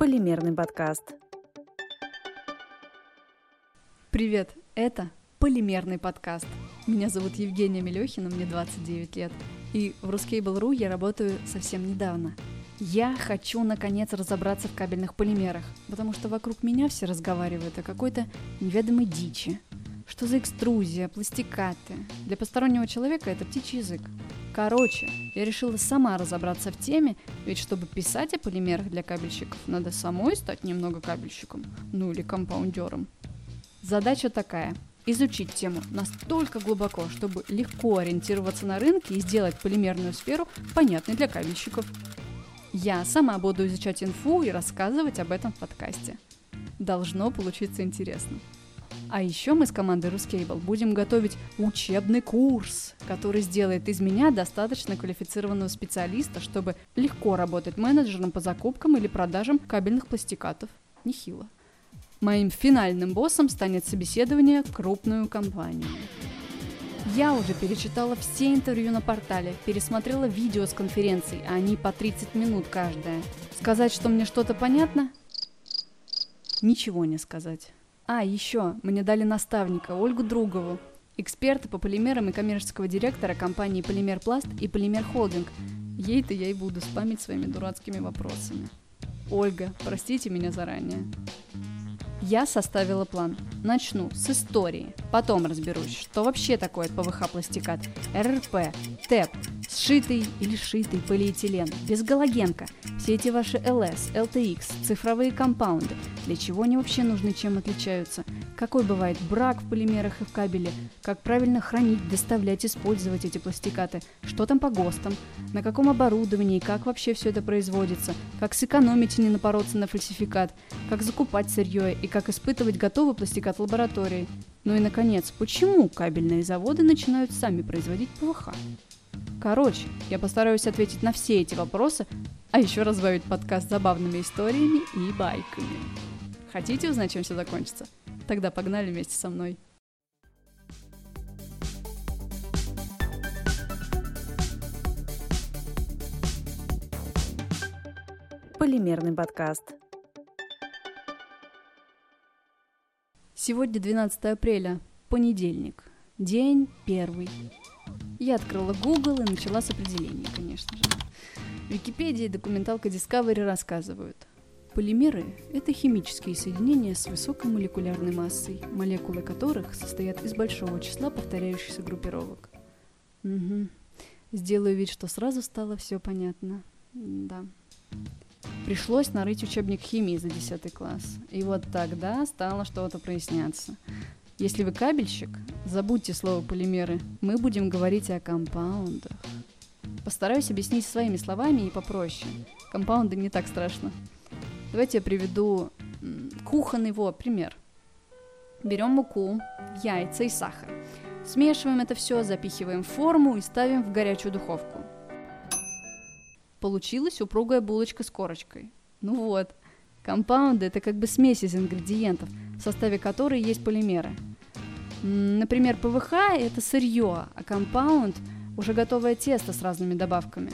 Полимерный подкаст. Привет, это Полимерный подкаст. Меня зовут Евгения Мелехина, мне 29 лет. И в Ruscable.ru я работаю совсем недавно. Я хочу наконец разобраться в кабельных полимерах, потому что вокруг меня все разговаривают о какой-то неведомой дичи. Что за экструзия, пластикаты? Для постороннего человека это птичий язык. Короче, я решила сама разобраться в теме, ведь чтобы писать о полимерах для кабельщиков, надо самой стать немного кабельщиком, ну или компаундером. Задача такая – изучить тему настолько глубоко, чтобы легко ориентироваться на рынке и сделать полимерную сферу понятной для кабельщиков. Я сама буду изучать инфу и рассказывать об этом в подкасте. Должно получиться интересно. А еще мы с командой Ruscable будем готовить учебный курс, который сделает из меня достаточно квалифицированного специалиста, чтобы легко работать менеджером по закупкам или продажам кабельных пластикатов. Нехило. Моим финальным боссом станет собеседование крупную компанию. Я уже перечитала все интервью на портале, пересмотрела видео с конференций, а они по 30 минут каждая. Сказать, что мне что-то понятно? Ничего не сказать. А, еще, мне дали наставника, Ольгу Другову, эксперта по полимерам и коммерческого директора компании Полимер Пласт и Полимер Холдинг. Ей-то я и буду спамить своими дурацкими вопросами. Ольга, простите меня заранее. Я составила план. Начну с истории. Потом разберусь, что вообще такое ПВХ-пластикат, РРП, ТЭП, сшитый или шитый полиэтилен, без галогенка, все эти ваши ЛС, LTX, цифровые компаунды, для чего они вообще нужны, чем отличаются, какой бывает брак в полимерах и в кабеле, как правильно хранить, доставлять, использовать эти пластикаты, что там по ГОСТам, на каком оборудовании, как вообще все это производится, как сэкономить и не напороться на фальсификат, как закупать сырье и как испытывать готовый пластикат в лаборатории. Ну и, наконец, почему кабельные заводы начинают сами производить ПВХ? Короче, я постараюсь ответить на все эти вопросы, а еще разбавить подкаст забавными историями и байками. Хотите узнать, чем все закончится? Тогда погнали вместе со мной. Полимерный подкаст. Сегодня 12 апреля, понедельник, день первый. Я открыла Google и начала с определений, конечно же. Википедия и документалка Discovery рассказывают. Полимеры – это химические соединения с высокой молекулярной массой, молекулы которых состоят из большого числа повторяющихся группировок. Угу. Сделаю вид, что сразу стало все понятно. Да. Пришлось нарыть учебник химии за 10 класс. И вот тогда стало что-то проясняться. Если вы кабельщик, забудьте слово полимеры. Мы будем говорить о компаундах. Постараюсь объяснить своими словами и попроще. Компаунды не так страшно. Давайте я приведу кухонный вот пример. Берем муку, яйца и сахар. Смешиваем это все, запихиваем в форму и ставим в горячую духовку. Получилась упругая булочка с корочкой. Ну вот, компаунды – это как бы смесь из ингредиентов, в составе которой есть полимеры – Например, ПВХ – это сырье, а компаунд – уже готовое тесто с разными добавками.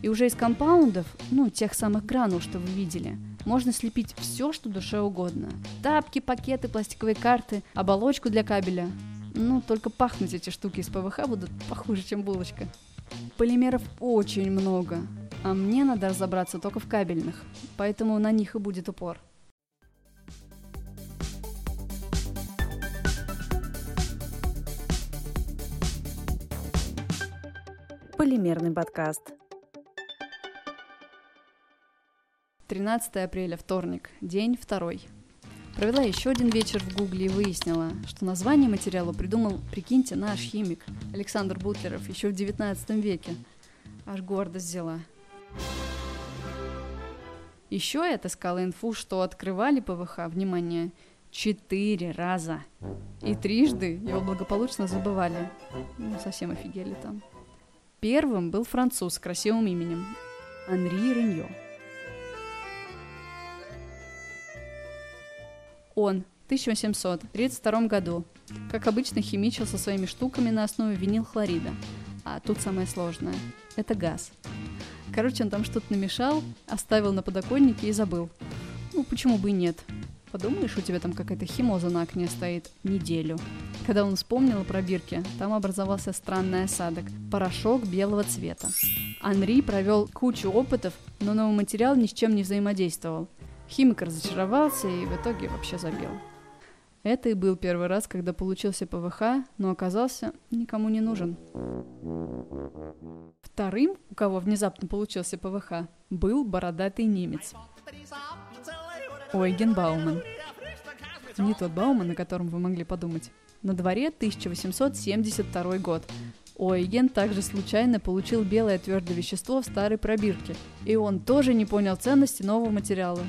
И уже из компаундов, ну, тех самых гранул, что вы видели, можно слепить все, что душе угодно. Тапки, пакеты, пластиковые карты, оболочку для кабеля. Ну, только пахнуть эти штуки из ПВХ будут похуже, чем булочка. Полимеров очень много, а мне надо разобраться только в кабельных, поэтому на них и будет упор. Полимерный подкаст. 13 апреля, вторник, день второй. Провела еще один вечер в Гугле и выяснила, что название материала придумал, прикиньте, наш химик Александр Бутлеров еще в 19 веке. Аж гордость взяла. Еще я отыскала инфу, что открывали ПВХ, внимание, четыре раза. И трижды его благополучно забывали. Ну, совсем офигели там. Первым был француз с красивым именем – Анри Реньо. Он в 1832 году, как обычно, химичил со своими штуками на основе винилхлорида. А тут самое сложное – это газ. Короче, он там что-то намешал, оставил на подоконнике и забыл. Ну, почему бы и нет? Подумаешь, у тебя там какая-то химоза на окне стоит неделю. Когда он вспомнил о пробирке, там образовался странный осадок – порошок белого цвета. Анри провел кучу опытов, но новый материал ни с чем не взаимодействовал. Химик разочаровался и в итоге вообще забил. Это и был первый раз, когда получился ПВХ, но оказался никому не нужен. Вторым, у кого внезапно получился ПВХ, был бородатый немец. Ойген Бауман. Не тот Бауман, о котором вы могли подумать. На дворе 1872 год. Ойген также случайно получил белое твердое вещество в старой пробирке, и он тоже не понял ценности нового материала.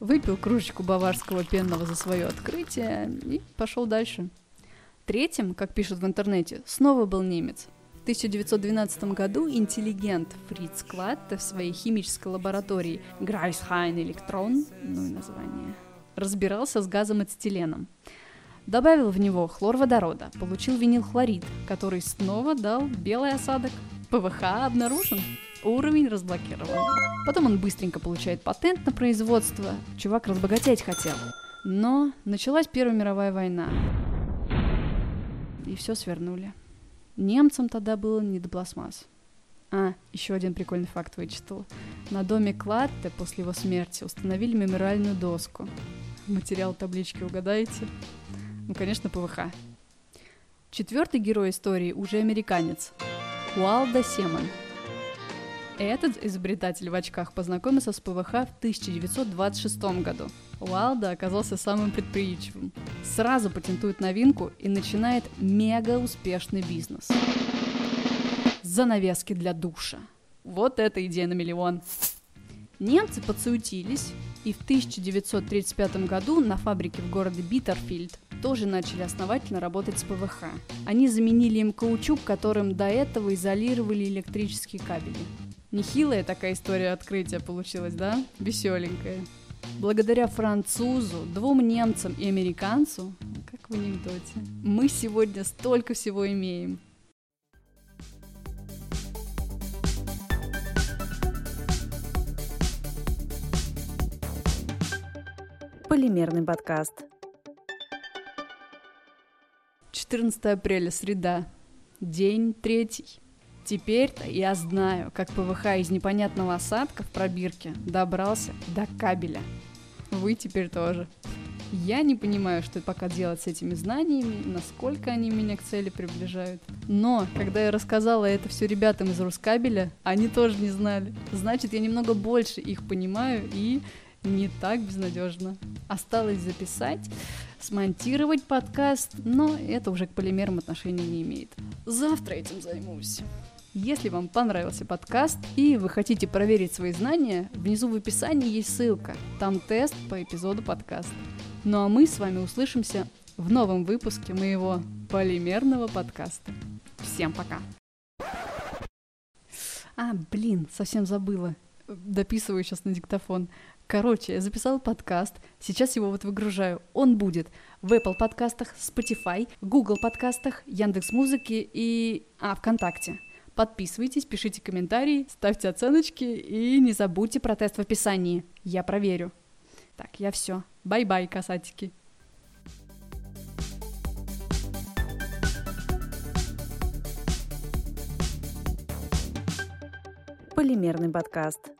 Выпил кружечку баварского пенного за свое открытие и пошел дальше. Третьим, как пишут в интернете, снова был немец. В 1912 году интеллигент Фриц Клатте в своей химической лаборатории Griesheim Elektron, ну и название, разбирался с газом ацетиленом. Добавил в него хлор водорода, получил винилхлорид, который снова дал белый осадок. ПВХ обнаружен. Уровень разблокирован. Потом он быстренько получает патент на производство. Чувак разбогатеть хотел. Но началась Первая мировая война. И все свернули. Немцам тогда было не до пластмасс. А, еще один прикольный факт вычитал. На доме Клатте после его смерти установили мемориальную доску. Материал таблички угадаете? Ну, конечно, ПВХ. Четвертый герой истории уже американец. Уалда Семан – этот изобретатель в очках познакомился с ПВХ в 1926 году. Уалда оказался самым предприимчивым. Сразу патентует новинку и начинает мега успешный бизнес. Занавески для душа. Вот эта идея на миллион. Немцы подсуетились, и в 1935 году на фабрике в городе Биттерфильд тоже начали основательно работать с ПВХ. Они заменили им каучук, которым до этого изолировали электрические кабели. Нехилая такая история открытия получилась, да? Веселенькая. Благодаря французу, двум немцам и американцу, как в анекдоте, мы сегодня столько всего имеем. Полимерный подкаст. 14 апреля, среда. День третий. Теперь-то я знаю, как ПВХ из непонятного осадка в пробирке добрался до кабеля. Вы теперь тоже. Я не понимаю, что пока делать с этими знаниями, насколько они меня к цели приближают. Но, когда я рассказала это все ребятам из Рускабеля, они тоже не знали. Значит, я немного больше их понимаю и не так безнадежно. Осталось записать, смонтировать подкаст, но это уже к полимерам отношения не имеет. Завтра этим займусь. Если вам понравился подкаст и вы хотите проверить свои знания, внизу в описании есть ссылка. Там тест по эпизоду подкаста. Ну а мы с вами услышимся в новом выпуске моего полимерного подкаста. Всем пока! А, блин, совсем забыла. Дописываю сейчас на диктофон. Короче, я записала подкаст, сейчас его вот выгружаю. Он будет в Apple подкастах, Spotify, Google подкастах, Яндекс Музыки и... А, ВКонтакте. Подписывайтесь, пишите комментарии, ставьте оценочки и не забудьте про тест в описании. Я проверю. Так, я все. Bye-bye, касатики. Полимерный подкаст.